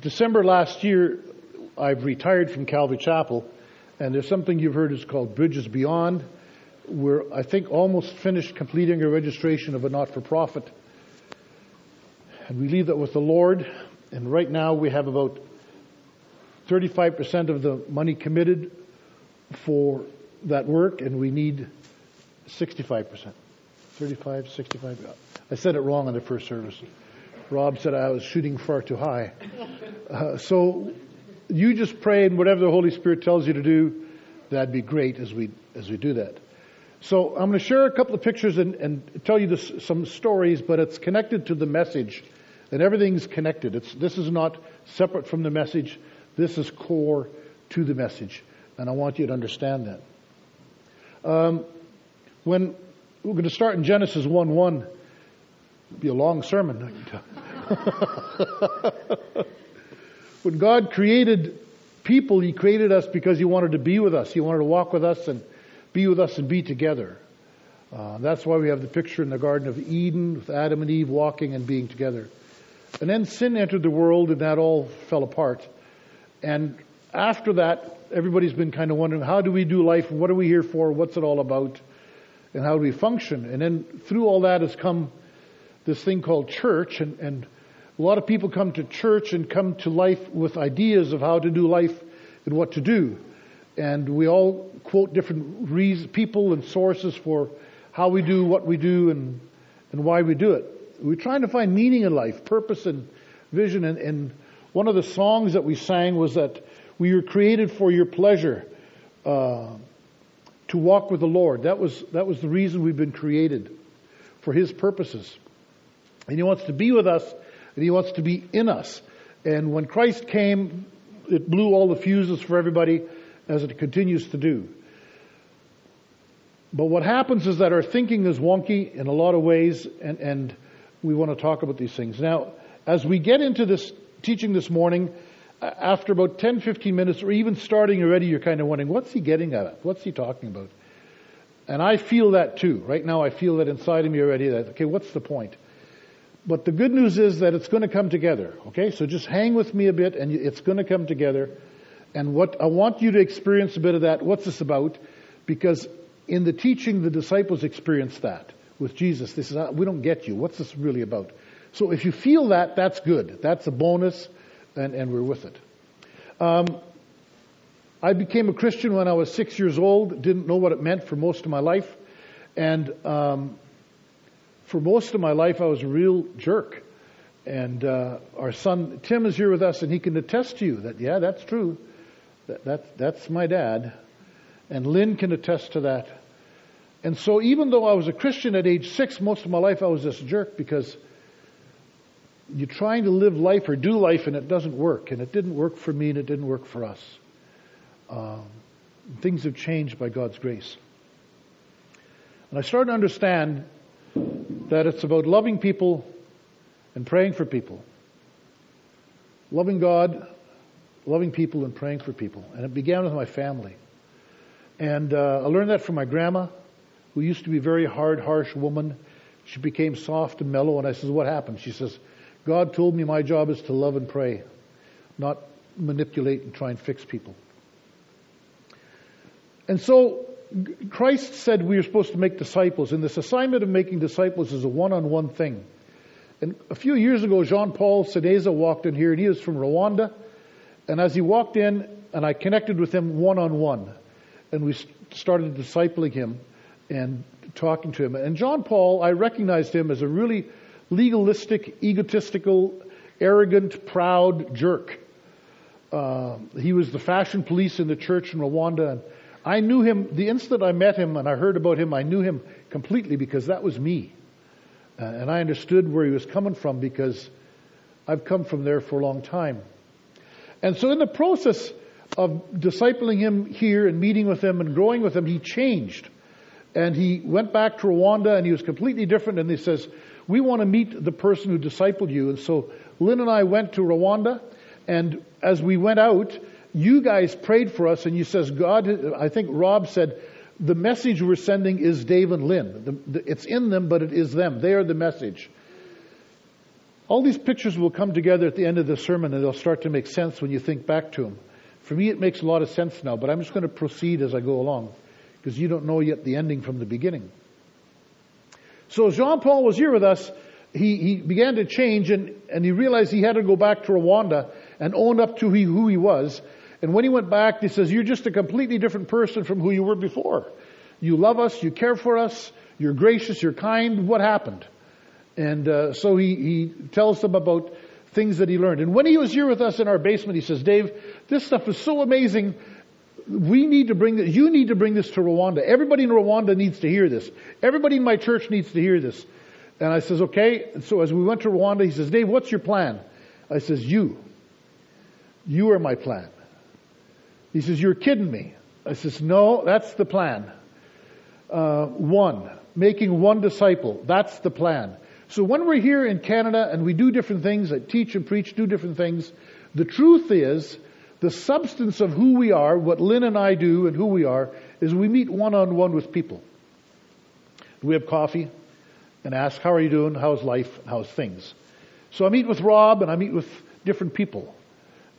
December last year, I've retired from Calvary Chapel, and there's something you've heard is called Bridges Beyond. We're, I think, almost finished completing a registration of a not-for-profit. And we leave that with the Lord. And right now we have about 35% of the money committed for that work, and we need 65%. 35, 65. I said it wrong in the first service. Rob said I was shooting far too high. Uh, so you just pray and whatever the Holy Spirit tells you to do, that'd be great as we as we do that. So I'm going to share a couple of pictures and, and tell you this, some stories, but it's connected to the message, and everything's connected. It's this is not separate from the message. This is core to the message, and I want you to understand that. Um, when we're going to start in Genesis 1 1. Be a long sermon, I can tell. when God created people, He created us because He wanted to be with us. He wanted to walk with us and be with us and be together. Uh, that's why we have the picture in the Garden of Eden with Adam and Eve walking and being together. And then sin entered the world and that all fell apart. And after that, everybody's been kind of wondering, how do we do life? What are we here for? What's it all about? and how do we function. And then through all that has come this thing called church, and, and a lot of people come to church and come to life with ideas of how to do life and what to do. And we all quote different reasons, people and sources for how we do what we do and, and why we do it. We're trying to find meaning in life, purpose and vision. And, and one of the songs that we sang was that we were created for your pleasure. Uh, to walk with the Lord. That was, that was the reason we've been created for His purposes. And He wants to be with us and He wants to be in us. And when Christ came, it blew all the fuses for everybody as it continues to do. But what happens is that our thinking is wonky in a lot of ways and, and we want to talk about these things. Now, as we get into this teaching this morning, after about 10, 15 minutes, or even starting already, you're kind of wondering, what's he getting at? What's he talking about? And I feel that too. Right now, I feel that inside of me already that, okay, what's the point? But the good news is that it's going to come together. Okay, so just hang with me a bit and it's going to come together. And what I want you to experience a bit of that. What's this about? Because in the teaching, the disciples experienced that with Jesus. This is, we don't get you. What's this really about? So if you feel that, that's good. That's a bonus and, and we're with it. Um, I became a Christian when I was six years old, didn't know what it meant for most of my life. And um, for most of my life, I was a real jerk. And uh, our son Tim is here with us, and he can attest to you that, yeah, that's true. That, that, that's my dad. And Lynn can attest to that. And so, even though I was a Christian at age six, most of my life I was this jerk because you're trying to live life or do life and it doesn't work. And it didn't work for me and it didn't work for us. Um, things have changed by God's grace. And I started to understand that it's about loving people and praying for people. Loving God, loving people, and praying for people. And it began with my family. And uh, I learned that from my grandma, who used to be a very hard, harsh woman. She became soft and mellow. And I says, What happened? She says, God told me my job is to love and pray, not manipulate and try and fix people. And so Christ said we are supposed to make disciples, and this assignment of making disciples is a one-on-one thing. And a few years ago, Jean-Paul Sedeza walked in here, and he was from Rwanda. And as he walked in, and I connected with him one-on-one, and we started discipling him and talking to him. And John Paul, I recognized him as a really legalistic, egotistical, arrogant, proud jerk. Uh, he was the fashion police in the church in Rwanda. And I knew him, the instant I met him and I heard about him, I knew him completely because that was me. Uh, and I understood where he was coming from because I've come from there for a long time. And so in the process of discipling him here and meeting with him and growing with him, he changed. And he went back to Rwanda and he was completely different. And he says, we want to meet the person who discipled you. And so Lynn and I went to Rwanda, and as we went out, you guys prayed for us, and you says, God, I think Rob said, the message we're sending is Dave and Lynn. It's in them, but it is them. They are the message. All these pictures will come together at the end of the sermon and they'll start to make sense when you think back to them. For me, it makes a lot of sense now, but I'm just going to proceed as I go along because you don't know yet the ending from the beginning. So Jean Paul was here with us. He, he began to change and, and he realized he had to go back to Rwanda and own up to he, who he was. And when he went back, he says, You're just a completely different person from who you were before. You love us, you care for us, you're gracious, you're kind. What happened? And uh, so he, he tells them about things that he learned. And when he was here with us in our basement, he says, Dave, this stuff is so amazing. We need to bring this, you need to bring this to Rwanda. Everybody in Rwanda needs to hear this. Everybody in my church needs to hear this. And I says, okay. So as we went to Rwanda, he says, Dave, what's your plan? I says, you. You are my plan. He says, you're kidding me. I says, no, that's the plan. Uh, one, making one disciple. That's the plan. So when we're here in Canada and we do different things, I teach and preach, do different things, the truth is, the substance of who we are, what Lynn and I do and who we are, is we meet one on one with people. We have coffee and ask, how are you doing? How's life? How's things? So I meet with Rob and I meet with different people.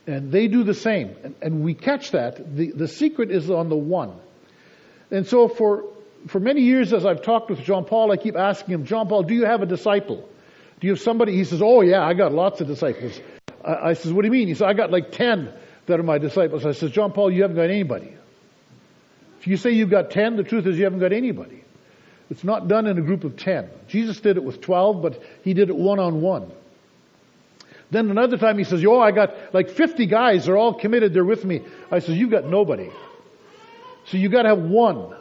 And they do the same. And, and we catch that. The, the secret is on the one. And so for for many years as I've talked with Jean Paul, I keep asking him, Jean Paul, do you have a disciple? Do you have somebody? He says, Oh yeah, I got lots of disciples. I, I says, What do you mean? He says, I got like 10 that are my disciples. I says, Jean Paul, you haven't got anybody. If you say you've got 10, the truth is you haven't got anybody. It's not done in a group of 10. Jesus did it with 12, but he did it one on one. Then another time he says, Yo, I got like 50 guys, they're all committed, they're with me. I says, You've got nobody. So you gotta have one.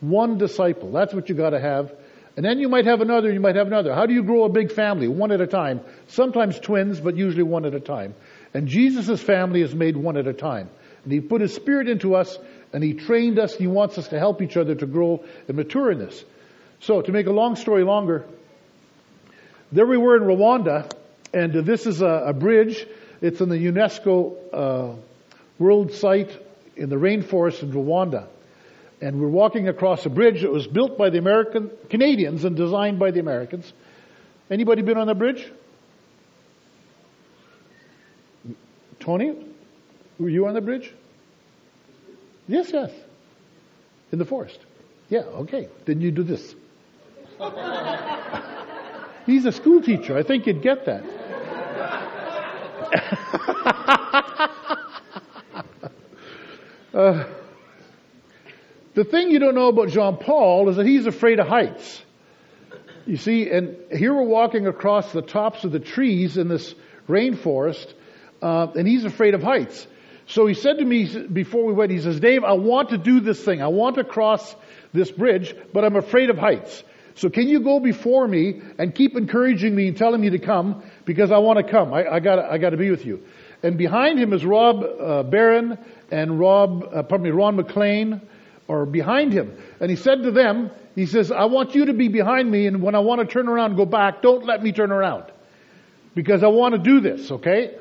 One disciple. That's what you gotta have. And then you might have another, you might have another. How do you grow a big family? One at a time. Sometimes twins, but usually one at a time. And Jesus' family is made one at a time. And He put His Spirit into us, and He trained us, He wants us to help each other to grow and mature in this. So, to make a long story longer, there we were in Rwanda, and this is a, a bridge. It's in the UNESCO uh, World Site in the rainforest in Rwanda and we're walking across a bridge that was built by the American Canadians and designed by the Americans. Anybody been on the bridge? Tony, were you on the bridge? Yes, yes. In the forest. Yeah, okay. Then you do this. He's a school teacher. I think you'd get that. uh, the thing you don't know about Jean Paul is that he's afraid of heights. You see, and here we're walking across the tops of the trees in this rainforest, uh, and he's afraid of heights. So he said to me before we went, he says, Dave, I want to do this thing. I want to cross this bridge, but I'm afraid of heights. So can you go before me and keep encouraging me and telling me to come because I want to come. I, I got I got to be with you. And behind him is Rob uh, Barron and Rob, uh, pardon me, Ron McLean or behind him. And he said to them, he says, I want you to be behind me and when I want to turn around and go back, don't let me turn around. Because I want to do this, okay?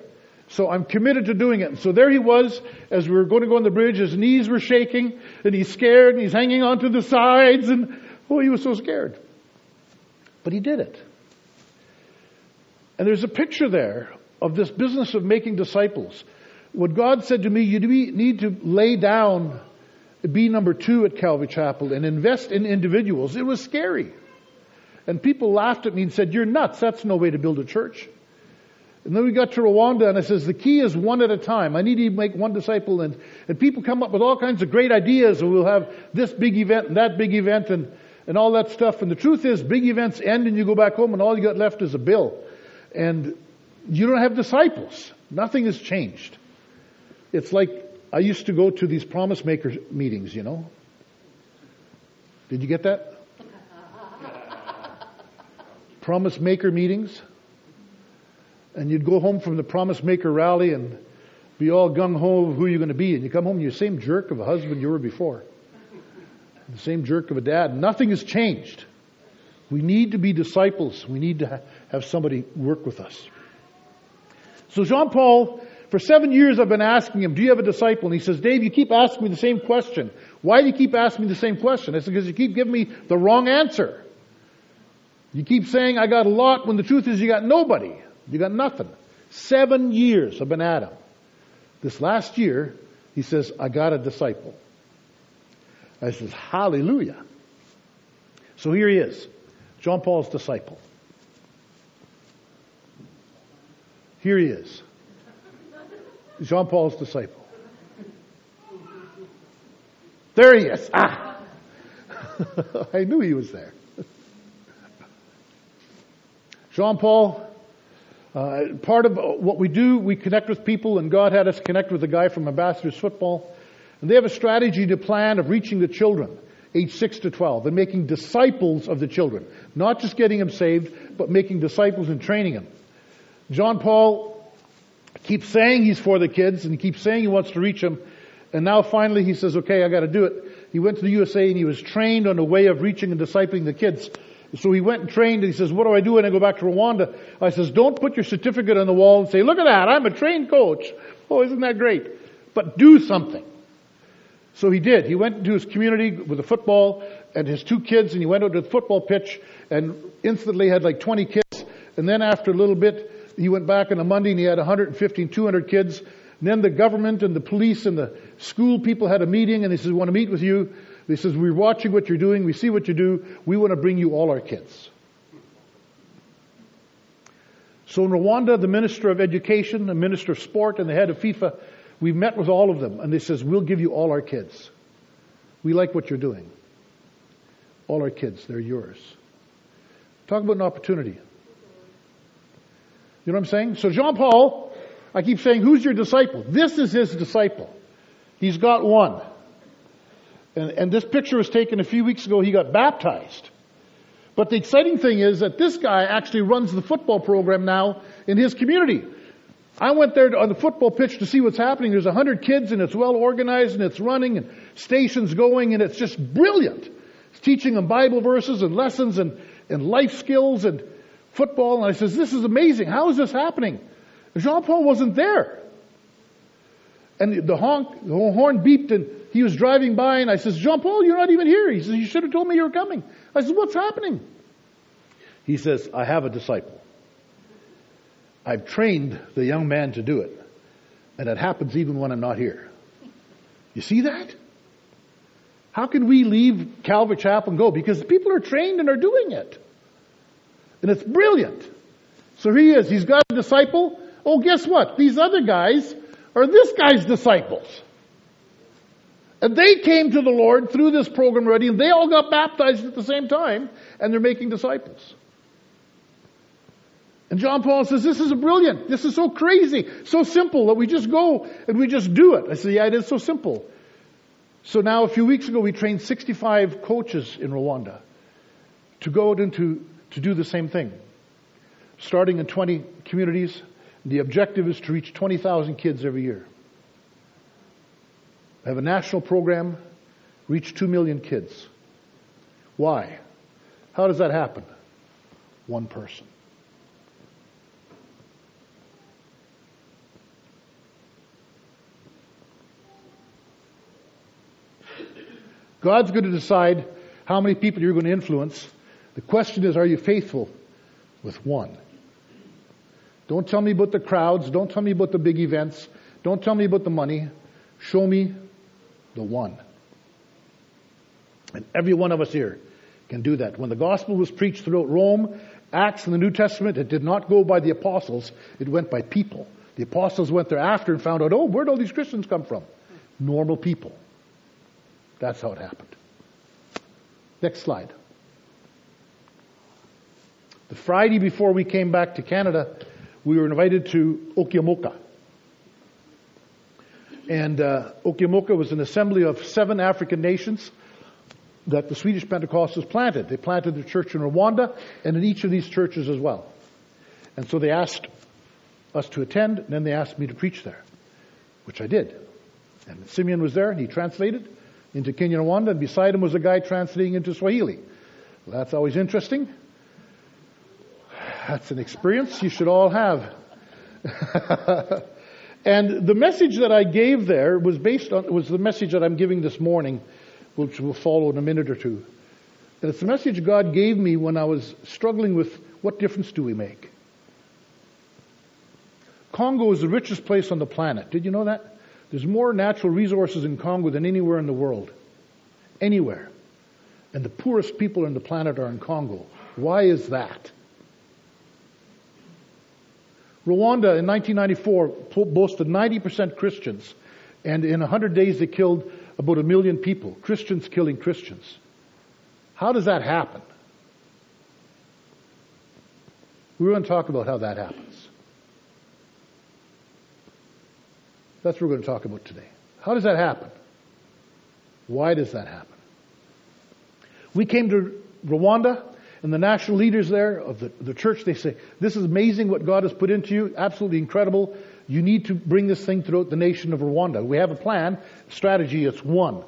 So I'm committed to doing it. And so there he was as we were going to go on the bridge. His knees were shaking and he's scared and he's hanging onto the sides and oh, he was so scared. But he did it. And there's a picture there of this business of making disciples. What God said to me, you need to lay down be number two at Calvary Chapel and invest in individuals, it was scary. And people laughed at me and said, You're nuts. That's no way to build a church. And then we got to Rwanda and I says, the key is one at a time. I need to make one disciple and, and people come up with all kinds of great ideas and we'll have this big event and that big event and, and all that stuff. And the truth is big events end and you go back home and all you got left is a bill. And you don't have disciples. Nothing has changed. It's like I used to go to these promise maker meetings, you know. Did you get that? promise maker meetings. And you'd go home from the promise maker rally and be all gung ho of who you're going to be. And you come home you're the same jerk of a husband you were before. The same jerk of a dad. Nothing has changed. We need to be disciples. We need to have somebody work with us. So Jean Paul for seven years I've been asking him, do you have a disciple? And he says, Dave, you keep asking me the same question. Why do you keep asking me the same question? I said, because you keep giving me the wrong answer. You keep saying, I got a lot, when the truth is you got nobody. You got nothing. Seven years I've been at him. This last year, he says, I got a disciple. I says, Hallelujah. So here he is, John Paul's disciple. Here he is, Jean Paul's disciple. There he is. Ah! I knew he was there. Jean Paul, uh, part of what we do, we connect with people, and God had us connect with a guy from Ambassadors Football. And they have a strategy to plan of reaching the children, age 6 to 12, and making disciples of the children. Not just getting them saved, but making disciples and training them. John Paul keeps saying he's for the kids, and he keeps saying he wants to reach them. And now finally he says, okay, I gotta do it. He went to the USA and he was trained on a way of reaching and discipling the kids. So he went and trained and he says, what do I do when I go back to Rwanda? I says, don't put your certificate on the wall and say, look at that, I'm a trained coach. Oh, isn't that great? But do something. So he did. He went into his community with a football and his two kids and he went out to the football pitch and instantly had like 20 kids. And then after a little bit, he went back on a Monday and he had 150, 200 kids. And then the government and the police and the school people had a meeting and they said, we want to meet with you. He says, we're watching what you're doing. We see what you do. We want to bring you all our kids. So in Rwanda, the Minister of Education, the Minister of Sport, and the head of FIFA, we met with all of them, and they says, we'll give you all our kids. We like what you're doing. All our kids, they're yours. Talk about an opportunity. You know what I'm saying? So Jean Paul, I keep saying, who's your disciple? This is his disciple. He's got one. And, and this picture was taken a few weeks ago. He got baptized. But the exciting thing is that this guy actually runs the football program now in his community. I went there on the football pitch to see what's happening. There's a hundred kids and it's well organized and it's running and stations going and it's just brilliant. It's teaching them Bible verses and lessons and, and life skills and football. And I says, this is amazing. How is this happening? Jean Paul wasn't there. And the honk, the horn beeped and he was driving by and I says, Jean Paul, you're not even here. He says, you should have told me you were coming. I says, what's happening? He says, I have a disciple. I've trained the young man to do it. And it happens even when I'm not here. You see that? How can we leave Calvary Chapel and go? Because people are trained and are doing it. And it's brilliant. So he is. He's got a disciple. Oh, guess what? These other guys are this guy's disciples. And they came to the Lord through this program already, and they all got baptized at the same time, and they're making disciples. And John Paul says, this is brilliant. This is so crazy, so simple that we just go and we just do it. I said, yeah, it is so simple. So now a few weeks ago we trained 65 coaches in Rwanda to go out into, to do the same thing. Starting in 20 communities, the objective is to reach 20,000 kids every year have a national program, reach 2 million kids. Why? How does that happen? One person. God's going to decide how many people you're going to influence. The question is, are you faithful with one? Don't tell me about the crowds. Don't tell me about the big events. Don't tell me about the money. Show me the one. And every one of us here can do that. When the gospel was preached throughout Rome, Acts in the New Testament, it did not go by the apostles, it went by people. The apostles went there after and found out, oh, where'd all these Christians come from? Normal people. That's how it happened. Next slide. The Friday before we came back to Canada, we were invited to Okyamoka. And uh, was an assembly of seven African nations that the Swedish Pentecostals planted. They planted a church in Rwanda and in each of these churches as well. And so they asked us to attend, and then they asked me to preach there, which I did. And Simeon was there, and he translated into Kinyarwanda, and beside him was a guy translating into Swahili. Well, that's always interesting. That's an experience you should all have. And the message that I gave there was based on, was the message that I'm giving this morning, which will follow in a minute or two. And it's the message God gave me when I was struggling with what difference do we make? Congo is the richest place on the planet. Did you know that? There's more natural resources in Congo than anywhere in the world. Anywhere. And the poorest people on the planet are in Congo. Why is that? Rwanda in 1994 boasted 90% Christians, and in 100 days they killed about a million people, Christians killing Christians. How does that happen? We're going to talk about how that happens. That's what we're going to talk about today. How does that happen? Why does that happen? We came to Rwanda, and the national leaders there of the, the church, they say, This is amazing what God has put into you, absolutely incredible. You need to bring this thing throughout the nation of Rwanda. We have a plan, strategy, it's one.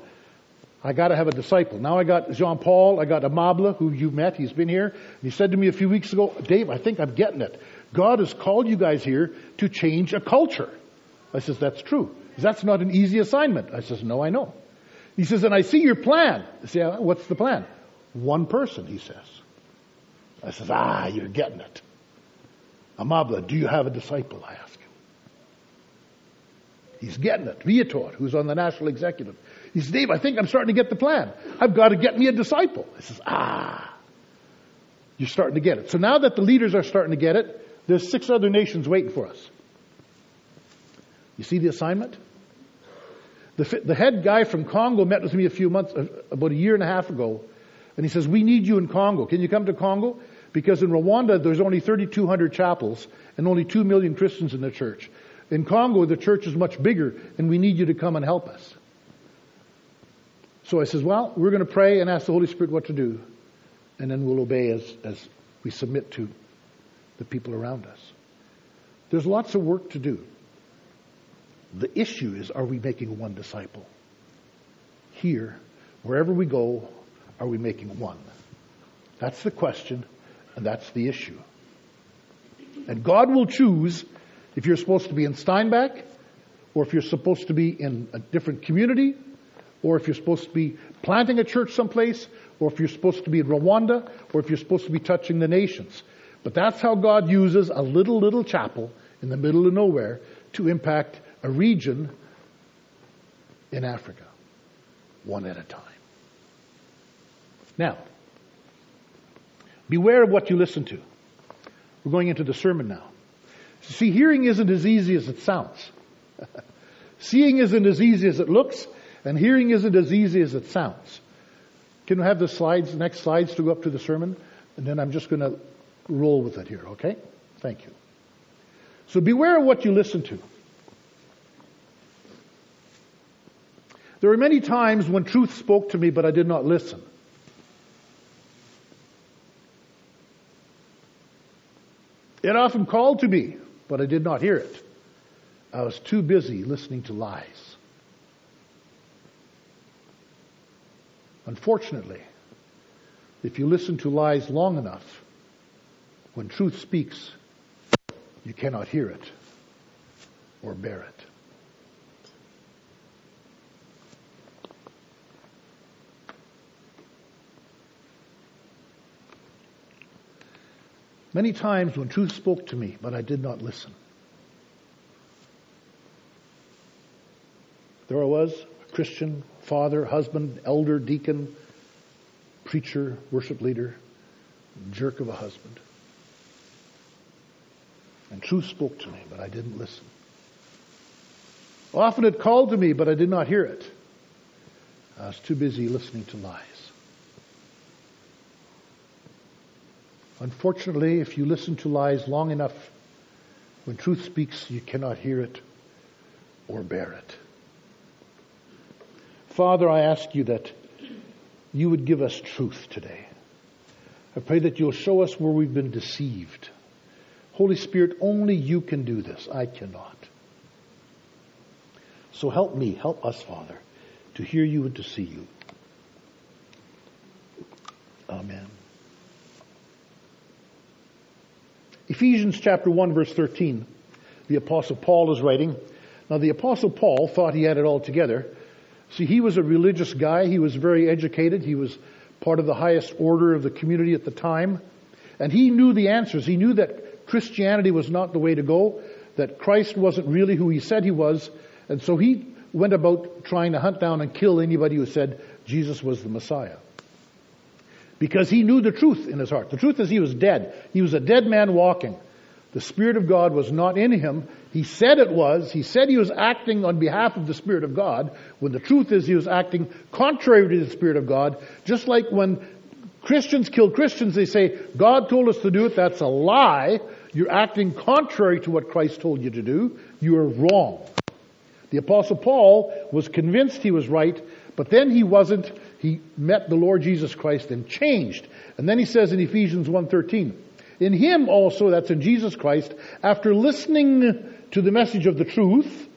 I got to have a disciple. Now I got Jean Paul, I got Aimable, who you've met, he's been here. He said to me a few weeks ago, Dave, I think I'm getting it. God has called you guys here to change a culture. I says, that's true. That's not an easy assignment. I says, no, I know. He says, and I see your plan. I say, what's the plan? One person, he says. I says, ah, you're getting it. Aimable, do you have a disciple? I ask him. He's getting it. Viator, who's on the national executive. He says, Dave, I think I'm starting to get the plan. I've got to get me a disciple. I says, ah, you're starting to get it. So now that the leaders are starting to get it, there's six other nations waiting for us. You see the assignment? The, the head guy from Congo met with me a few months, about a year and a half ago, and he says, we need you in Congo. Can you come to Congo? Because in Rwanda, there's only 3,200 chapels and only 2 million Christians in the church. In Congo, the church is much bigger, and we need you to come and help us. So I says, well, we're going to pray and ask the Holy Spirit what to do, and then we'll obey as, as we submit to the people around us. There's lots of work to do. The issue is, are we making one disciple? Here, wherever we go, are we making one? That's the question, and that's the issue. And God will choose if you're supposed to be in Steinbach, or if you're supposed to be in a different community, or if you're supposed to be planting a church someplace, or if you're supposed to be in Rwanda, or if you're supposed to be touching the nations. But that's how God uses a little, little chapel in the middle of nowhere to impact a region in Africa, one at a time. Now, beware of what you listen to. We're going into the sermon now. See, hearing isn't as easy as it sounds. Seeing isn't as easy as it looks, and hearing isn't as easy as it sounds. Can we have the slides, next slides to go up to the sermon? And then I'm just going to roll with it here, okay? Thank you. So beware of what you listen to. There were many times when truth spoke to me, but I did not listen. It often called to me, but I did not hear it. I was too busy listening to lies. Unfortunately, if you listen to lies long enough, when truth speaks, you cannot hear it or bear it. Many times when truth spoke to me, but I did not listen. There I was, a Christian, father, husband, elder, deacon, preacher, worship leader, jerk of a husband. And truth spoke to me, but I didn't listen. Often it called to me, but I did not hear it. I was too busy listening to lies. Unfortunately, if you listen to lies long enough, when truth speaks, you cannot hear it or bear it. Father, I ask you that you would give us truth today. I pray that you'll show us where we've been deceived. Holy Spirit, only you can do this. I cannot. So help me, help us, Father, to hear you and to see you. Amen. Ephesians chapter 1 verse 13, the apostle Paul is writing. Now the apostle Paul thought he had it all together. See, he was a religious guy. He was very educated. He was part of the highest order of the community at the time. And he knew the answers. He knew that Christianity was not the way to go, that Christ wasn't really who he said he was. And so he went about trying to hunt down and kill anybody who said Jesus was the Messiah. Because he knew the truth in his heart. The truth is he was dead. He was a dead man walking. The Spirit of God was not in him. He said it was. He said he was acting on behalf of the Spirit of God, when the truth is he was acting contrary to the Spirit of God. Just like when Christians kill Christians, they say, God told us to do it. That's a lie. You're acting contrary to what Christ told you to do. You are wrong. The apostle Paul was convinced he was right, but then he wasn't. He met the Lord Jesus Christ and changed. And then he says in Ephesians 1:13, in him also, that's in Jesus Christ, after listening to the message of the truth,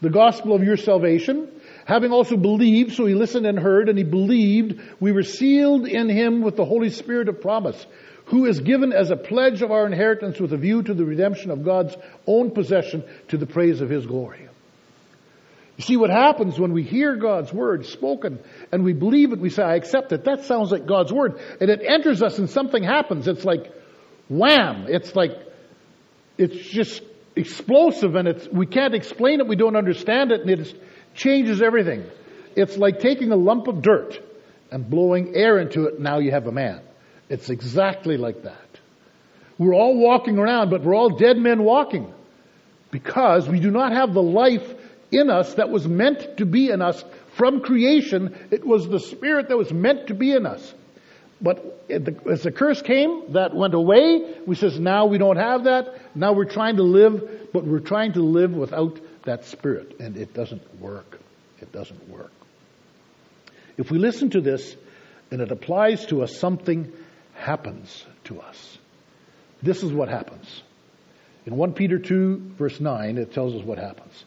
the gospel of your salvation, having also believed, so he listened and heard and he believed, we were sealed in him with the Holy Spirit of promise, who is given as a pledge of our inheritance with a view to the redemption of God's own possession to the praise of his glory. You see what happens when we hear God's word spoken and we believe it, we say, I accept it. That sounds like God's word. And it enters us and something happens. It's like, wham! It's like, it's just explosive and it's, we can't explain it, we don't understand it, and it changes everything. It's like taking a lump of dirt and blowing air into it, now you have a man. It's exactly like that. We're all walking around, but we're all dead men walking because we do not have the life in us that was meant to be in us from creation. It was the spirit that was meant to be in us. But as the curse came, that went away. We says now we don't have that. Now we're trying to live, but we're trying to live without that spirit, and it doesn't work. It doesn't work. If we listen to this and it applies to us, something happens to us. This is what happens. In 1 Peter 2, verse 9, it tells us what happens.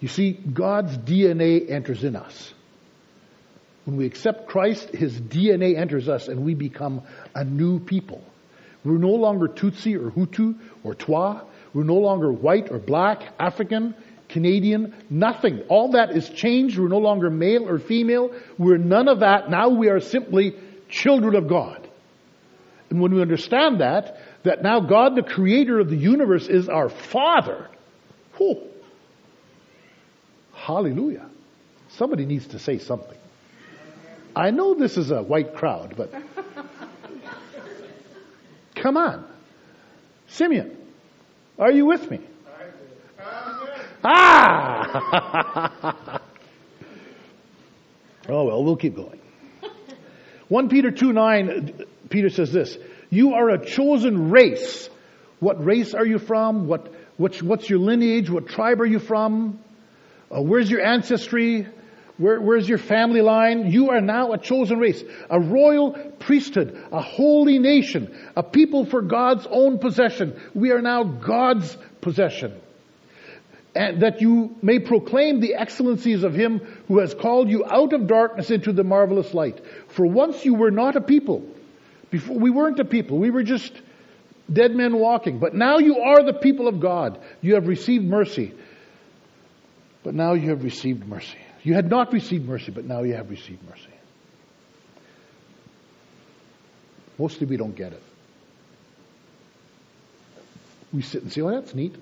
You see, God's DNA enters in us. When we accept Christ, His DNA enters us and we become a new people. We're no longer Tutsi or Hutu or Twa. We're no longer white or black, African, Canadian, nothing. All that is changed. We're no longer male or female. We're none of that. Now we are simply children of God. And when we understand that, that now God, the creator of the universe, is our Father, hallelujah. Somebody needs to say something. I know this is a white crowd, but come on. Simeon, are you with me? Ah! oh well, we'll keep going. 1 Peter 2 9, Peter says this You are a chosen race. What race are you from? What, what's, what's your lineage? What tribe are you from? Uh, where's your ancestry? Where, where's your family line? You are now a chosen race, a royal priesthood, a holy nation, a people for God's own possession. We are now God's possession. And that you may proclaim the excellencies of Him who has called you out of darkness into the marvelous light. For once you were not a people. Before, we weren't a people. We were just dead men walking. But now you are the people of God. You have received mercy. But now you have received mercy. You had not received mercy, but now you have received mercy. Mostly we don't get it. We sit and say, oh, that's neat.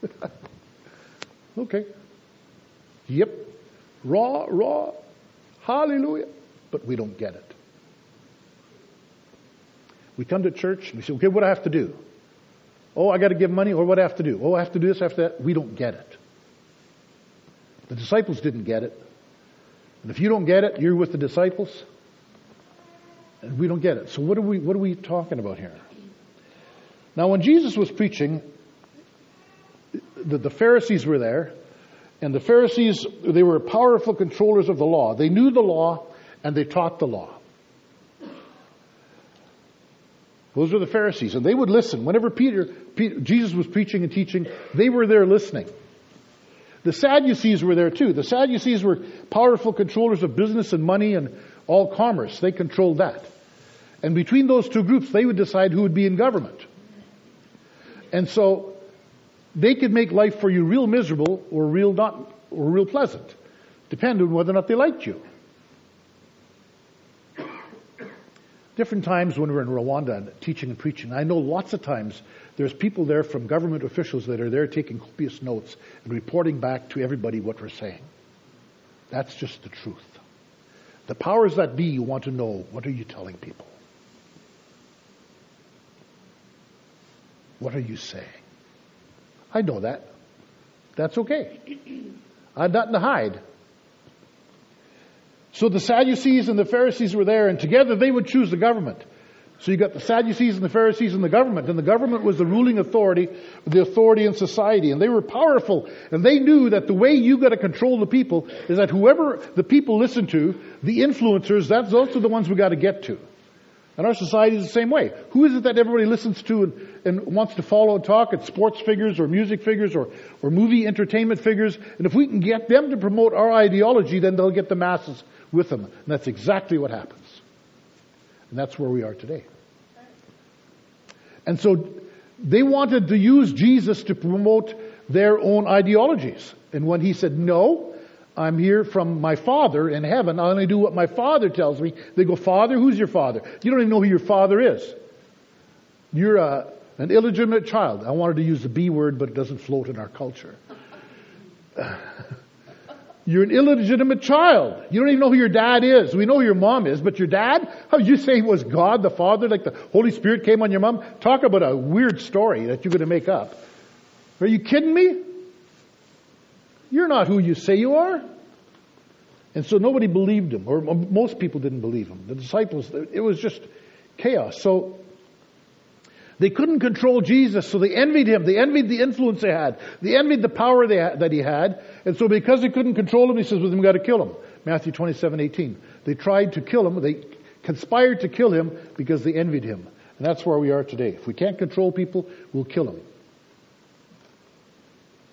okay. Yep. Raw, raw. Hallelujah. But we don't get it. We come to church and we say, okay, what do I have to do? Oh, I got to give money, or what do I have to do? Oh, I have to do this, I have after that. We don't get it. The disciples didn't get it. And if you don't get it, you're with the disciples. And we don't get it. So what are we, what are we talking about here? Now when Jesus was preaching, the, the Pharisees were there, and the Pharisees, they were powerful controllers of the law. They knew the law, and they taught the law. Those were the Pharisees, and they would listen. Whenever Peter, Peter Jesus was preaching and teaching, they were there listening. The Sadducees were there too. The Sadducees were powerful controllers of business and money and all commerce. They controlled that. And between those two groups, they would decide who would be in government. And so they could make life for you real miserable or real not or real pleasant, depending on whether or not they liked you. Different times when we're in Rwanda and teaching and preaching. I know lots of times there's people there from government officials that are there taking copious notes and reporting back to everybody what we're saying. That's just the truth. The powers that be want to know what are you telling people? What are you saying? I know that. That's okay. I've nothing to hide. So the Sadducees and the Pharisees were there, and together they would choose the government. So you got the Sadducees and the Pharisees and the government, and the government was the ruling authority, the authority in society, and they were powerful, and they knew that the way you got to control the people is that whoever the people listen to, the influencers, that's those are the ones we got to get to. And our society is the same way. Who is it that everybody listens to and, and wants to follow and talk? It's sports figures or music figures or, or movie entertainment figures. And if we can get them to promote our ideology, then they'll get the masses with them. And that's exactly what happens. And that's where we are today. And so they wanted to use Jesus to promote their own ideologies. And when he said, no, I'm here from my father in heaven. I only do what my father tells me. They go, Father, who's your father? You don't even know who your father is. You're a, an illegitimate child. I wanted to use the B word, but it doesn't float in our culture. You're an illegitimate child. You don't even know who your dad is. We know who your mom is, but your dad? How you say he was God the Father, like the Holy Spirit came on your mom? Talk about a weird story that you're going to make up. Are you kidding me? You're not who you say you are. And so nobody believed him, or most people didn't believe him. The disciples, it was just chaos. So they couldn't control Jesus, so they envied him. They envied the influence they had. They envied the power that he had. And so because they couldn't control him, he says, well, then we've got to kill him. Matthew 27, 18. They tried to kill him. They conspired to kill him because they envied him. And that's where we are today. If we can't control people, we'll kill them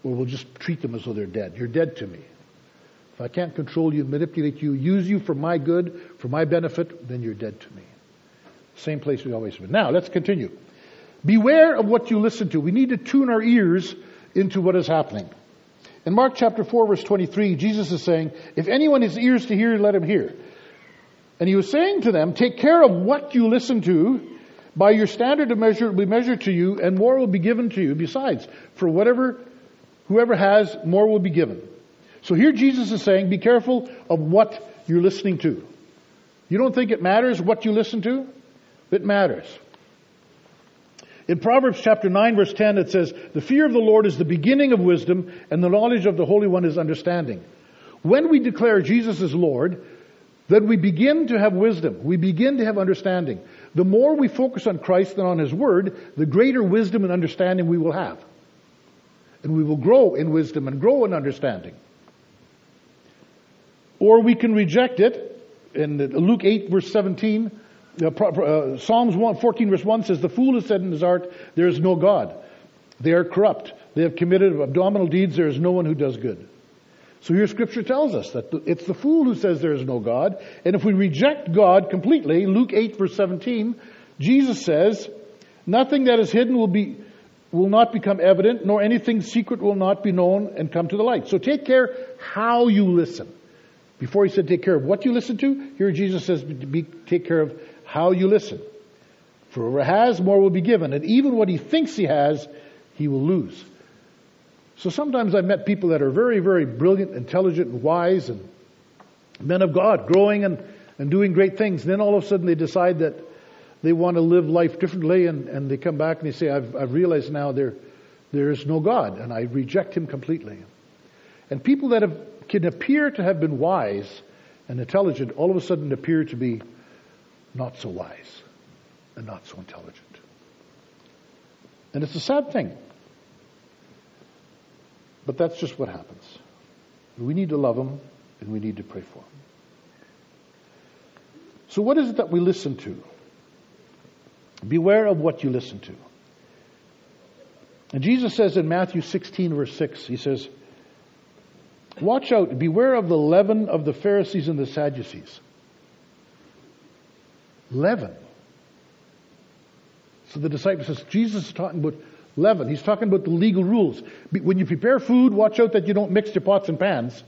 or we'll just treat them as though they're dead. You're dead to me. If I can't control you, manipulate you, use you for my good, for my benefit, then you're dead to me. Same place we always been. Now, let's continue. Beware of what you listen to. We need to tune our ears into what is happening. In Mark chapter 4 verse 23, Jesus is saying, if anyone has ears to hear, let him hear. And he was saying to them, take care of what you listen to. By your standard of measure it will be measured to you, and more will be given to you besides. For whatever Whoever has, more will be given. So here Jesus is saying, be careful of what you're listening to. You don't think it matters what you listen to? It matters. In Proverbs chapter 9 verse 10 it says, the fear of the Lord is the beginning of wisdom and the knowledge of the Holy One is understanding. When we declare Jesus is Lord, then we begin to have wisdom. We begin to have understanding. The more we focus on Christ and on His Word, the greater wisdom and understanding we will have and we will grow in wisdom and grow in understanding. Or we can reject it. In Luke 8 verse 17, uh, Psalms 1, 14 verse 1 says, The fool has said in his heart, there is no God. They are corrupt. They have committed abdominal deeds. There is no one who does good. So here scripture tells us that it's the fool who says there is no God. And if we reject God completely, Luke 8 verse 17, Jesus says, nothing that is hidden will be will not become evident, nor anything secret will not be known and come to the light. So take care how you listen. Before he said take care of what you listen to, here Jesus says be, take care of how you listen. For whoever has, more will be given. And even what he thinks he has, he will lose. So sometimes I've met people that are very, very brilliant, intelligent, and wise, and men of God, growing and, and doing great things. And then all of a sudden they decide that they want to live life differently and, and they come back and they say, I've, I've realized now there, there is no God and I reject him completely. And people that have, can appear to have been wise and intelligent all of a sudden appear to be not so wise and not so intelligent. And it's a sad thing. But that's just what happens. We need to love them and we need to pray for them. So what is it that we listen to? Beware of what you listen to. And Jesus says in Matthew 16 verse 6, he says, Watch out, beware of the leaven of the Pharisees and the Sadducees. Leaven. So the disciple says, Jesus is talking about leaven. He's talking about the legal rules. When you prepare food, watch out that you don't mix your pots and pans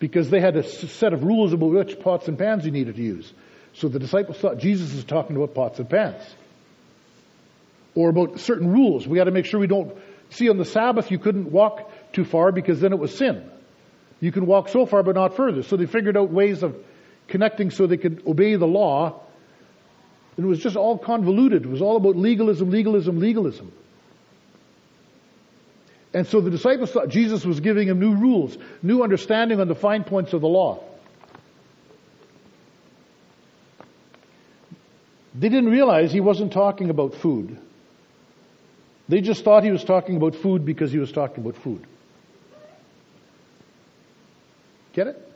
because they had a set of rules about which pots and pans you needed to use. So the disciples thought Jesus is talking about pots and pans. Or about certain rules. We got to make sure we don't see on the Sabbath you couldn't walk too far because then it was sin. You can walk so far but not further. So they figured out ways of connecting so they could obey the law. And it was just all convoluted. It was all about legalism, legalism, legalism. And so the disciples thought Jesus was giving them new rules, new understanding on the fine points of the law. They didn't realize he wasn't talking about food. They just thought he was talking about food because he was talking about food. Get it?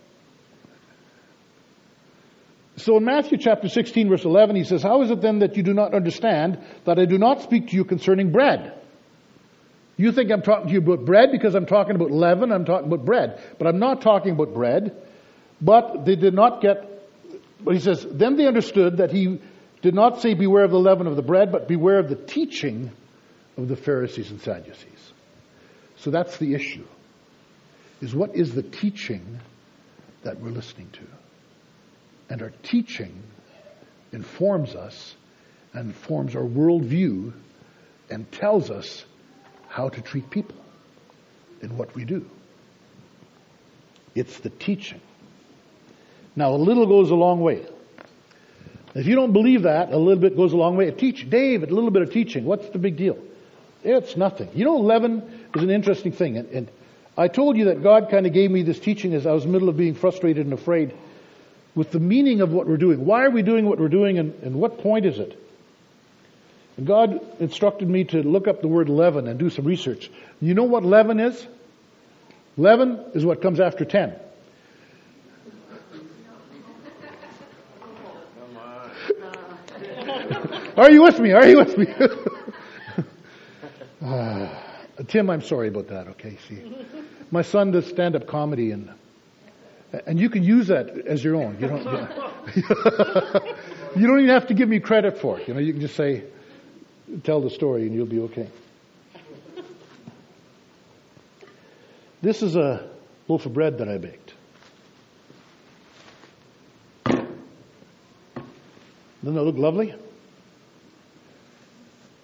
So in Matthew chapter 16 verse 11 he says, How is it then that you do not understand that I do not speak to you concerning bread? You think I'm talking to you about bread because I'm talking about leaven, I'm talking about bread. But I'm not talking about bread. But they did not get, but he says, then they understood that he did not say beware of the leaven of the bread, but beware of the teaching of the Pharisees and Sadducees. So that's the issue. Is what is the teaching that we're listening to? And our teaching informs us and forms our worldview and tells us how to treat people in what we do. It's the teaching. Now, a little goes a long way. If you don't believe that, a little bit goes a long way. Teach, Dave, a little bit of teaching. What's the big deal? It's nothing. You know, leaven is an interesting thing. And, and I told you that God kind of gave me this teaching as I was in the middle of being frustrated and afraid with the meaning of what we're doing. Why are we doing what we're doing and, and what point is it? And God instructed me to look up the word leaven and do some research. You know what leaven is? Leaven is what comes after 10. Are you with me? Are you with me? uh, Tim, I'm sorry about that, okay? See, my son does stand up comedy and and you can use that as your own. You don't, you, don't even have to give me credit for it. You know, you can just say, tell the story and you'll be okay. This is a loaf of bread that I baked. Doesn't it look lovely?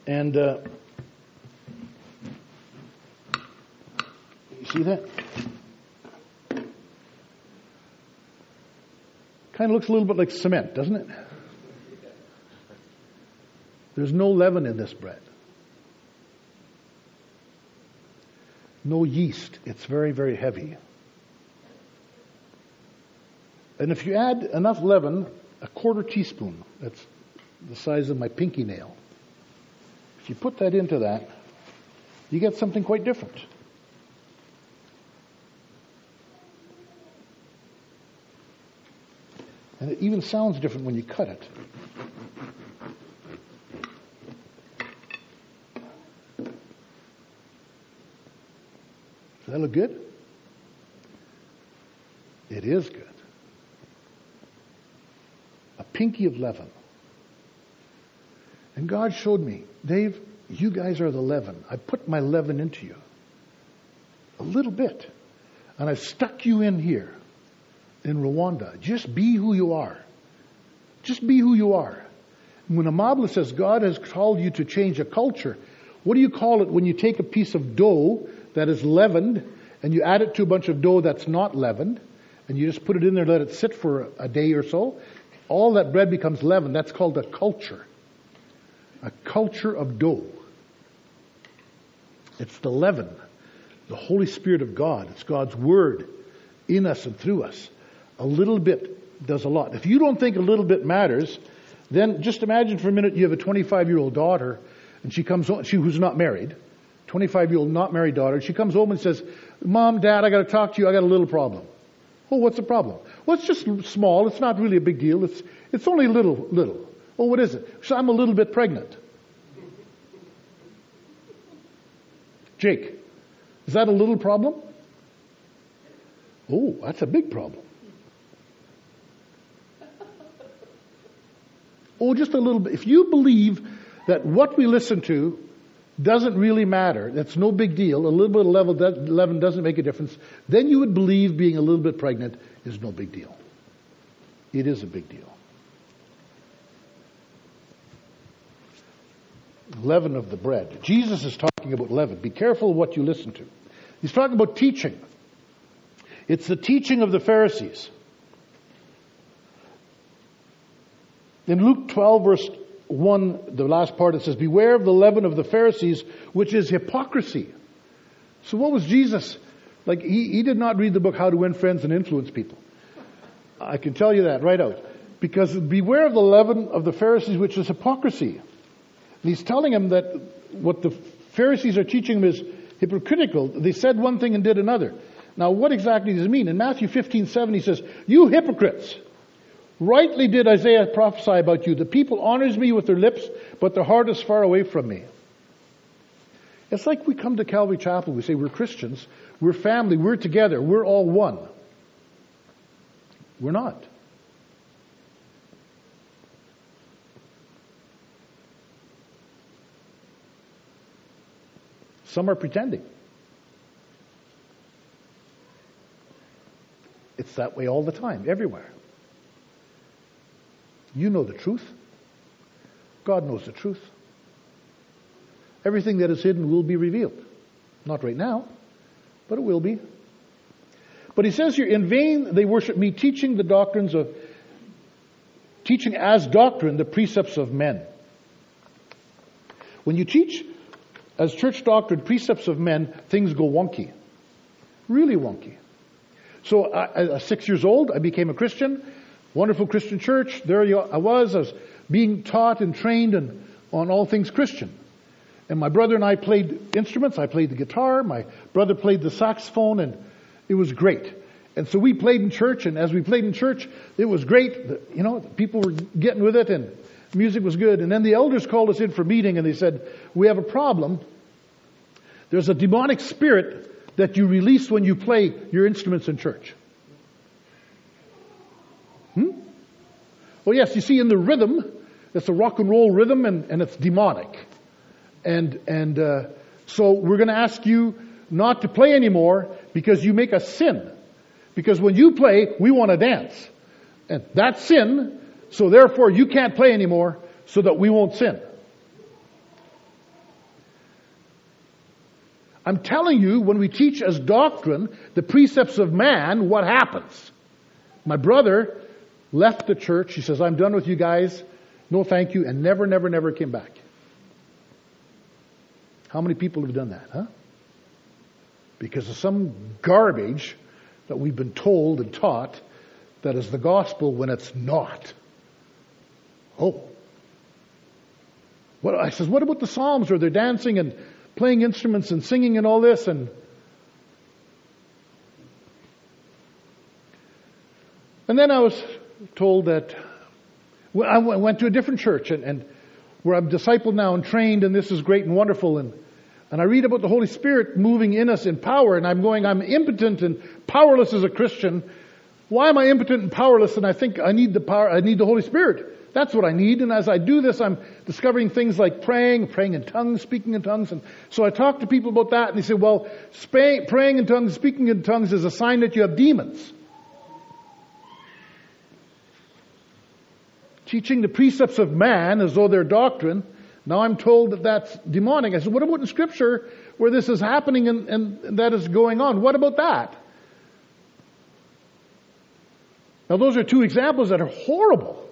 And uh, you see that? Kind of looks a little bit like cement, doesn't it? There's no leaven in this bread. No yeast. It's very, very heavy. And if you add enough leaven, a quarter teaspoon, that's the size of my pinky nail, if you put that into that, you get something quite different. And it even sounds different when you cut it. Does that look good? It is good. A pinky of leaven. And God showed me, Dave, you guys are the leaven. I put my leaven into you. A little bit. And I stuck you in here in Rwanda. Just be who you are. Just be who you are. When Amabla says God has called you to change a culture, what do you call it when you take a piece of dough that is leavened and you add it to a bunch of dough that's not leavened and you just put it in there, let it sit for a day or so? All that bread becomes leavened. That's called a culture. A culture of dough. It's the leaven, the Holy Spirit of God. It's God's Word in us and through us. A little bit does a lot. If you don't think a little bit matters, then just imagine for a minute you have a 25 year old daughter and she comes home, she who's not married, 25 year old not married daughter, she comes home and says, Mom, Dad, I got to talk to you. I got a little problem. Oh, what's the problem? Well, it's just small. It's not really a big deal. It's, it's only little, little. Oh, what is it? So I'm a little bit pregnant. Jake, is that a little problem? Oh, that's a big problem. Oh, just a little bit. If you believe that what we listen to doesn't really matter, that's no big deal, a little bit of leaven doesn't make a difference, then you would believe being a little bit pregnant is no big deal. It is a big deal. Leaven of the bread. Jesus is talking about leaven. Be careful what you listen to. He's talking about teaching. It's the teaching of the Pharisees. In Luke 12, verse 1, the last part, it says, Beware of the leaven of the Pharisees, which is hypocrisy. So what was Jesus? Like, he, he did not read the book How to Win Friends and Influence People. I can tell you that right out. Because beware of the leaven of the Pharisees, which is hypocrisy. And he's telling him that what the Pharisees are teaching him is hypocritical. They said one thing and did another. Now, what exactly does it mean? In Matthew 15, 7, he says, You hypocrites! Rightly did Isaiah prophesy about you. The people honors me with their lips, but their heart is far away from me. It's like we come to Calvary Chapel, we say we're Christians, we're family, we're together, we're all one. We're not. Some are pretending. It's that way all the time, everywhere. You know the truth. God knows the truth. Everything that is hidden will be revealed. Not right now, but it will be. But he says here, in vain they worship me, teaching the doctrines of, teaching as doctrine the precepts of men. When you teach as church doctrine precepts of men, things go wonky. Really wonky. So, I, six years old, I became a Christian. Wonderful Christian church. There I was. I was being taught and trained and on all things Christian. And my brother and I played instruments. I played the guitar. My brother played the saxophone, and it was great. And so we played in church, and as we played in church, it was great. You know, people were getting with it, and music was good. And then the elders called us in for meeting, and they said, "We have a problem. There's a demonic spirit that you release when you play your instruments in church." Hmm? Well, yes, you see, in the rhythm, it's a rock and roll rhythm, and, and it's demonic. And, and uh, so we're going to ask you not to play anymore because you make us sin. Because when you play, we want to dance. And that's sin, so therefore you can't play anymore so that we won't sin. I'm telling you, when we teach as doctrine the precepts of man, what happens? My brother left the church. He says, I'm done with you guys. No thank you. And never, never, never came back. How many people have done that, huh? Because of some garbage that we've been told and taught that is the gospel when it's not. Oh. What, I says, what about the Psalms where they're dancing and playing instruments and singing and all this and and then I was told that well, I went to a different church and, and where I'm discipled now and trained and this is great and wonderful and and I read about the Holy Spirit moving in us in power and I'm going, I'm impotent and powerless as a Christian. Why am I impotent and powerless? And I think I need the power, I need the Holy Spirit. That's what I need. And as I do this, I'm discovering things like praying, praying in tongues, speaking in tongues. And so I talk to people about that and they say, well, praying in tongues, speaking in tongues is a sign that you have demons. teaching the precepts of man as though they're doctrine. Now I'm told that that's demonic. I said, what about in scripture where this is happening and, and that is going on? What about that? Now those are two examples that are horrible.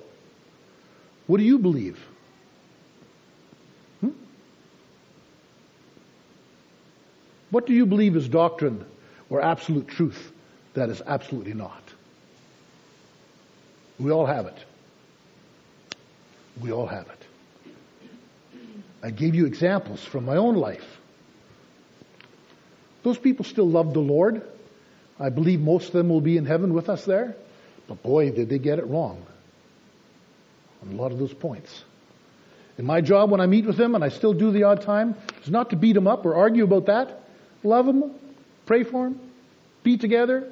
What do you believe? Hmm? What do you believe is doctrine or absolute truth that is absolutely not? We all have it. We all have it. I gave you examples from my own life. Those people still love the Lord. I believe most of them will be in heaven with us there. But boy, did they get it wrong on a lot of those points. And my job when I meet with them, and I still do the odd time, is not to beat them up or argue about that. Love them, pray for them, be together,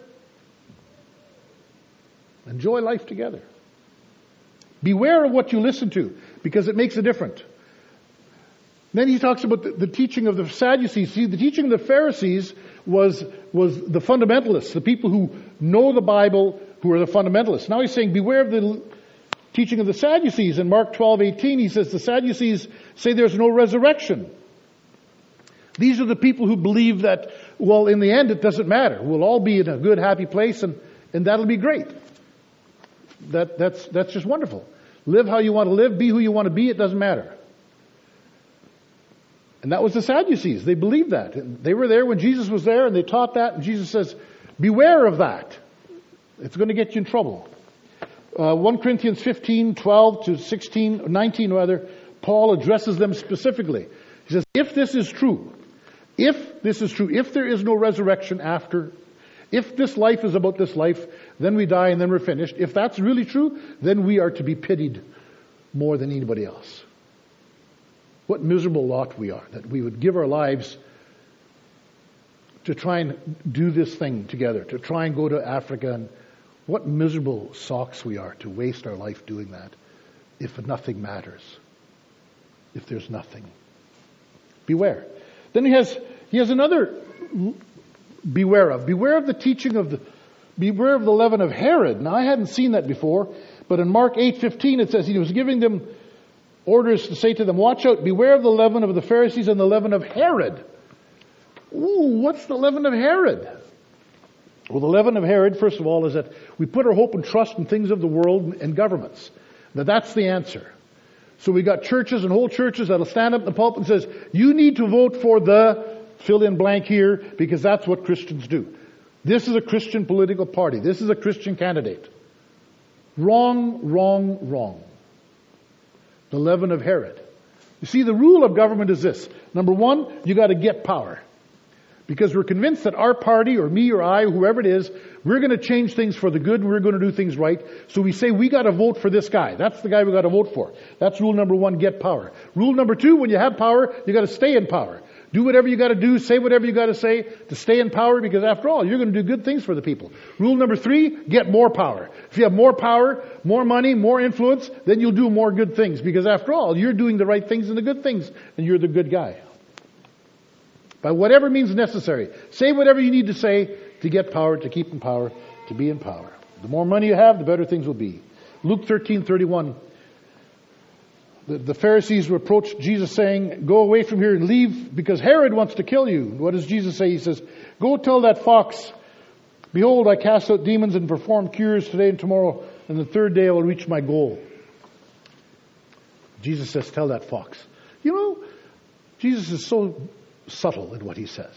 enjoy life together. Beware of what you listen to because it makes a difference. Then he talks about the, the, teaching of the Sadducees. See, the teaching of the Pharisees was, was the fundamentalists, the people who know the Bible, who are the fundamentalists. Now he's saying, beware of the teaching of the Sadducees. In Mark 12, 18, he says the Sadducees say there's no resurrection. These are the people who believe that, well, in the end, it doesn't matter. We'll all be in a good, happy place and, and that'll be great. That, that's, that's just wonderful. Live how you want to live, be who you want to be, it doesn't matter. And that was the Sadducees. They believed that. They were there when Jesus was there and they taught that and Jesus says, beware of that. It's going to get you in trouble. Uh, 1 Corinthians 15, 12 to 16, 19 rather, Paul addresses them specifically. He says, if this is true, if this is true, if there is no resurrection after, if this life is about this life, then we die and then we're finished. If that's really true, then we are to be pitied more than anybody else. What miserable lot we are that we would give our lives to try and do this thing together, to try and go to Africa. And what miserable socks we are to waste our life doing that if nothing matters, if there's nothing. Beware. Then he has, he has another beware of. Beware of the teaching of the, beware of the leaven of Herod. Now I hadn't seen that before, but in Mark 8:15 it says he was giving them orders to say to them, watch out, beware of the leaven of the Pharisees and the leaven of Herod. Ooh, what's the leaven of Herod? Well, the leaven of Herod, first of all, is that we put our hope and trust in things of the world and governments. Now that's the answer. So we got churches and whole churches that'll stand up in the pulpit and says, you need to vote for the fill in blank here because that's what Christians do. This is a Christian political party. This is a Christian candidate. Wrong, wrong, wrong the leaven of Herod. You see, the rule of government is this. Number one, you gotta get power. Because we're convinced that our party, or me, or I, whoever it is, we're gonna change things for the good and we're gonna do things right. So we say we gotta vote for this guy. That's the guy we gotta vote for. That's rule number one, get power. Rule number two, when you have power, you gotta stay in power. Do whatever you gotta do, say whatever you gotta say to stay in power because after all, you're gonna do good things for the people. Rule number three, get more power. If you have more power, more money, more influence, then you'll do more good things because after all, you're doing the right things and the good things and you're the good guy. By whatever means necessary. Say whatever you need to say to get power, to keep in power, to be in power. The more money you have, the better things will be. Luke 13, 31 the, the Pharisees approached Jesus saying, Go away from here and leave because Herod wants to kill you. What does Jesus say? He says, Go tell that fox, Behold, I cast out demons and perform cures today and tomorrow, and the third day I will reach my goal. Jesus says, Tell that fox. You know, Jesus is so subtle in what he says.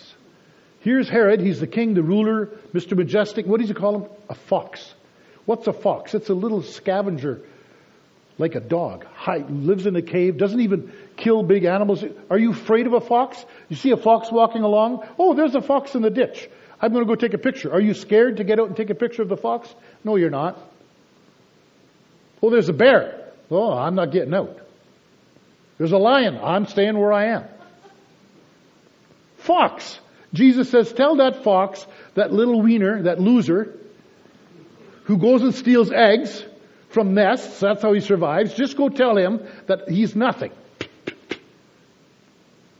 Here's Herod, he's the king, the ruler, Mr. Majestic. What does he call him? A fox. What's a fox? It's a little scavenger like a dog. High, lives in a cave, doesn't even kill big animals. Are you afraid of a fox? You see a fox walking along? Oh, there's a fox in the ditch. I'm going to go take a picture. Are you scared to get out and take a picture of the fox? No, you're not. Oh, there's a bear. Oh, I'm not getting out. There's a lion. I'm staying where I am. Fox. Jesus says, tell that fox, that little wiener, that loser, who goes and steals eggs, from nests. That's how he survives. Just go tell him that he's nothing.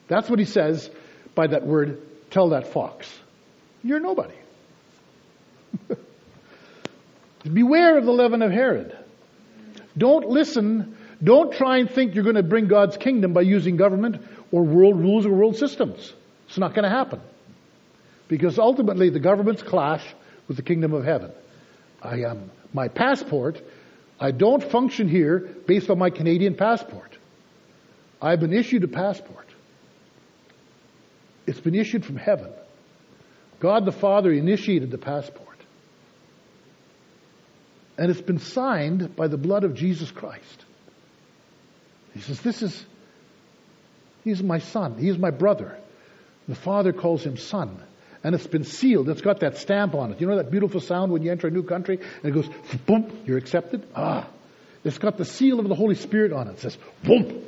That's what he says by that word, tell that fox. You're nobody. Beware of the leaven of Herod. Don't listen. Don't try and think you're going to bring God's kingdom by using government or world rules or world systems. It's not going to happen. Because ultimately the governments clash with the kingdom of heaven. I am, my passport I don't function here based on my Canadian passport. I've been issued a passport. It's been issued from heaven. God the Father initiated the passport. And it's been signed by the blood of Jesus Christ. He says, This is, he's my son. He's my brother. The Father calls him son and it's been sealed. It's got that stamp on it. You know that beautiful sound when you enter a new country and it goes boom, you're accepted? Ah. It's got the seal of the Holy Spirit on it. It says boom.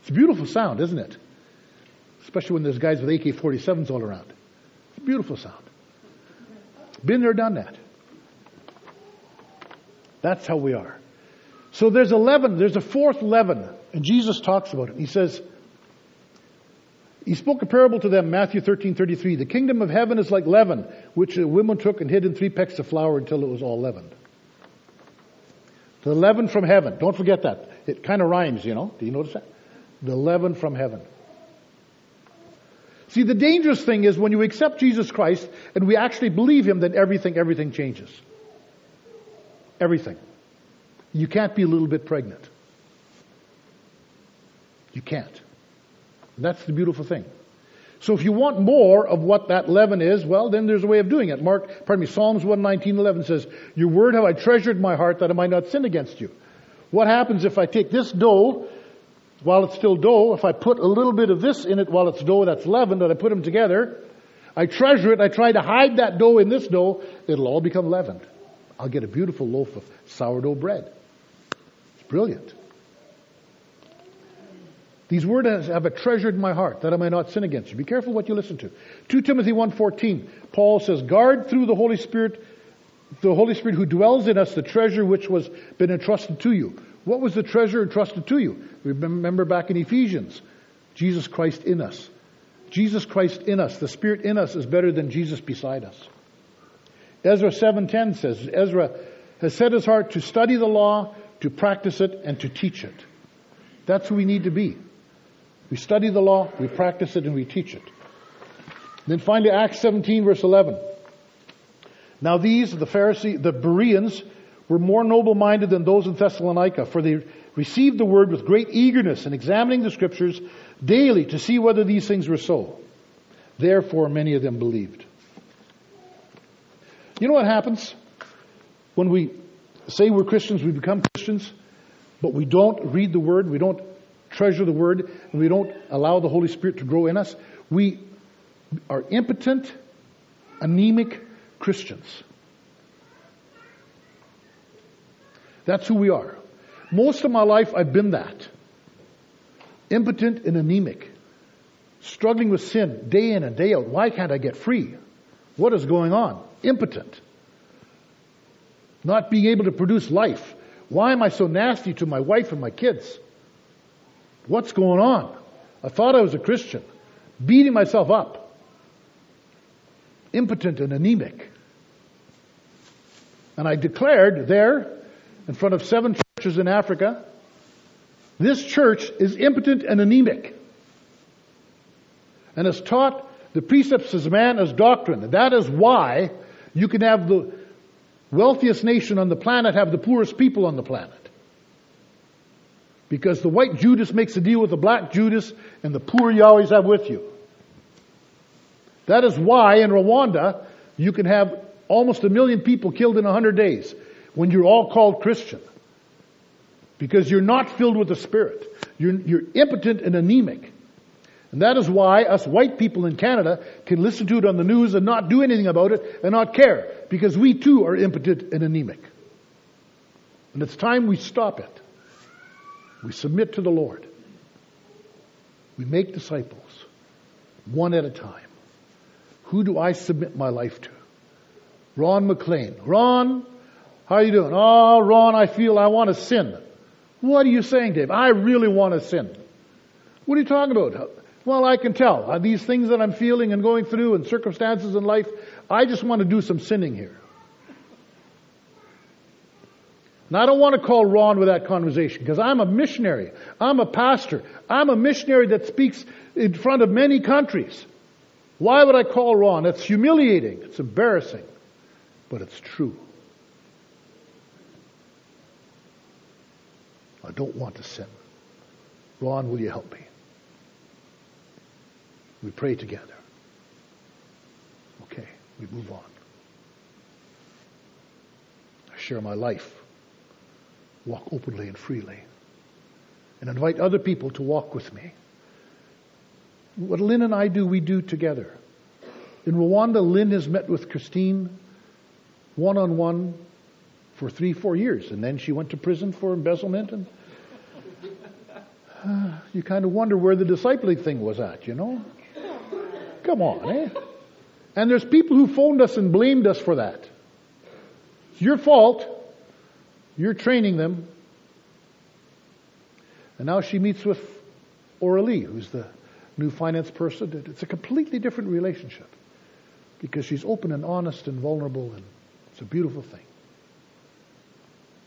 It's a beautiful sound, isn't it? Especially when there's guys with AK-47s all around. It's a beautiful sound. Been there, done that. That's how we are. So there's a leaven, there's a fourth leaven, and Jesus talks about it. He says, he spoke a parable to them, Matthew 13, 33. The kingdom of heaven is like leaven, which a woman took and hid in three pecks of flour until it was all leavened. The leaven from heaven. Don't forget that. It kind of rhymes, you know. Do you notice that? The leaven from heaven. See, the dangerous thing is when you accept Jesus Christ and we actually believe Him, then everything, everything changes. Everything. You can't be a little bit pregnant. You can't. That's the beautiful thing. So if you want more of what that leaven is, well, then there's a way of doing it. Mark, pardon me, Psalms 119, 11 says, Your word have I treasured in my heart that I might not sin against you. What happens if I take this dough, while it's still dough, if I put a little bit of this in it while it's dough that's leavened, and I put them together, I treasure it, I try to hide that dough in this dough, it'll all become leavened. I'll get a beautiful loaf of sourdough bread. It's brilliant. These words have I treasured in my heart that I may not sin against you. Be careful what you listen to. 2 Timothy 1.14, Paul says, guard through the Holy Spirit, the Holy Spirit who dwells in us, the treasure which was been entrusted to you. What was the treasure entrusted to you? Remember back in Ephesians, Jesus Christ in us. Jesus Christ in us, the Spirit in us is better than Jesus beside us. Ezra 7.10 says, Ezra has set his heart to study the law, to practice it, and to teach it. That's who we need to be. We study the law, we practice it, and we teach it. Then finally, Acts 17, verse 11. Now these, the Pharisee, the Bereans, were more noble-minded than those in Thessalonica, for they received the word with great eagerness and examining the scriptures daily to see whether these things were so. Therefore, many of them believed. You know what happens when we say we're Christians, we become Christians, but we don't read the word, we don't treasure the Word, and we don't allow the Holy Spirit to grow in us, we are impotent, anemic Christians. That's who we are. Most of my life, I've been that. Impotent and anemic. Struggling with sin day in and day out. Why can't I get free? What is going on? Impotent. Not being able to produce life. Why am I so nasty to my wife and my kids? What's going on? I thought I was a Christian. Beating myself up. Impotent and anemic. And I declared there, in front of seven churches in Africa, this church is impotent and anemic. And has taught the precepts of man as doctrine. That is why you can have the wealthiest nation on the planet have the poorest people on the planet. Because the white Judas makes a deal with the black Judas, and the poor you always have with you. That is why in Rwanda you can have almost a million people killed in a hundred days when you're all called Christian. Because you're not filled with the Spirit. You're, you're impotent and anemic. And that is why us white people in Canada can listen to it on the news and not do anything about it and not care. Because we too are impotent and anemic. And it's time we stop it. We submit to the Lord. We make disciples, one at a time. Who do I submit my life to? Ron McLean. Ron, how are you doing? Oh, Ron, I feel I want to sin. What are you saying, Dave? I really want to sin. What are you talking about? Well, I can tell. These things that I'm feeling and going through and circumstances in life, I just want to do some sinning here. And I don't want to call Ron with that conversation because I'm a missionary. I'm a pastor. I'm a missionary that speaks in front of many countries. Why would I call Ron? It's humiliating. It's embarrassing. But it's true. I don't want to sin. Ron, will you help me? We pray together. Okay, we move on. I share my life walk openly and freely and invite other people to walk with me. What Lynn and I do, we do together. In Rwanda, Lynn has met with Christine one on one for three, four years, and then she went to prison for embezzlement, and uh, you kind of wonder where the discipling thing was at, you know? Come on, eh? And there's people who phoned us and blamed us for that. It's your fault. You're training them. And now she meets with Aurelie, who's the new finance person. It's a completely different relationship because she's open and honest and vulnerable, and it's a beautiful thing.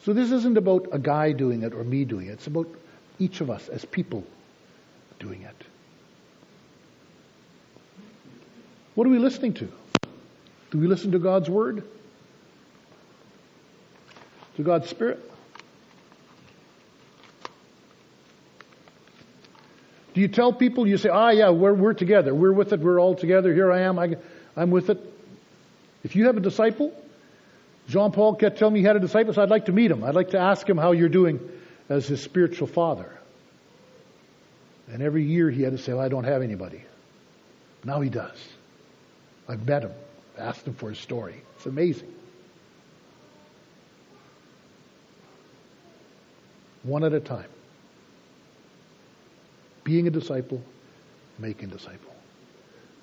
So this isn't about a guy doing it or me doing it. It's about each of us as people doing it. What are we listening to? Do we listen to God's Word? To God's Spirit? Do you tell people, you say, ah, yeah, we're, we're together. We're with it. We're all together. Here I am. I, I'm with it. If you have a disciple, Jean Paul kept telling me he had a disciple, so I'd like to meet him. I'd like to ask him how you're doing as his spiritual father. And every year he had to say, well, I don't have anybody. Now he does. I've met him, asked him for his story. It's amazing. One at a time. Being a disciple, making disciple.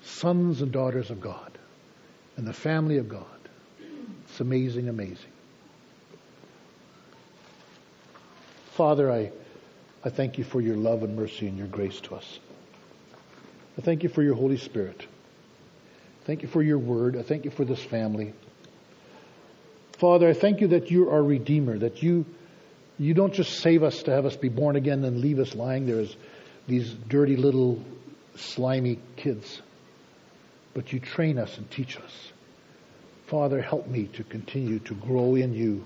Sons and daughters of God and the family of God. It's amazing, amazing. Father, I, I thank you for your love and mercy and your grace to us. I thank you for your Holy Spirit. Thank you for your word. I thank you for this family. Father, I thank you that you're our Redeemer, that you, you don't just save us to have us be born again and leave us lying there as these dirty little slimy kids, but you train us and teach us. Father, help me to continue to grow in you.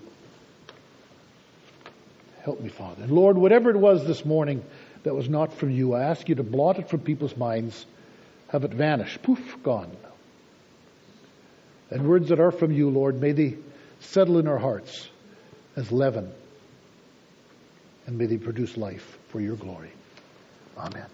Help me, Father. And Lord, whatever it was this morning that was not from you, I ask you to blot it from people's minds, have it vanish, poof, gone. And words that are from you, Lord, may they settle in our hearts as leaven. And may they produce life for your glory. Amen.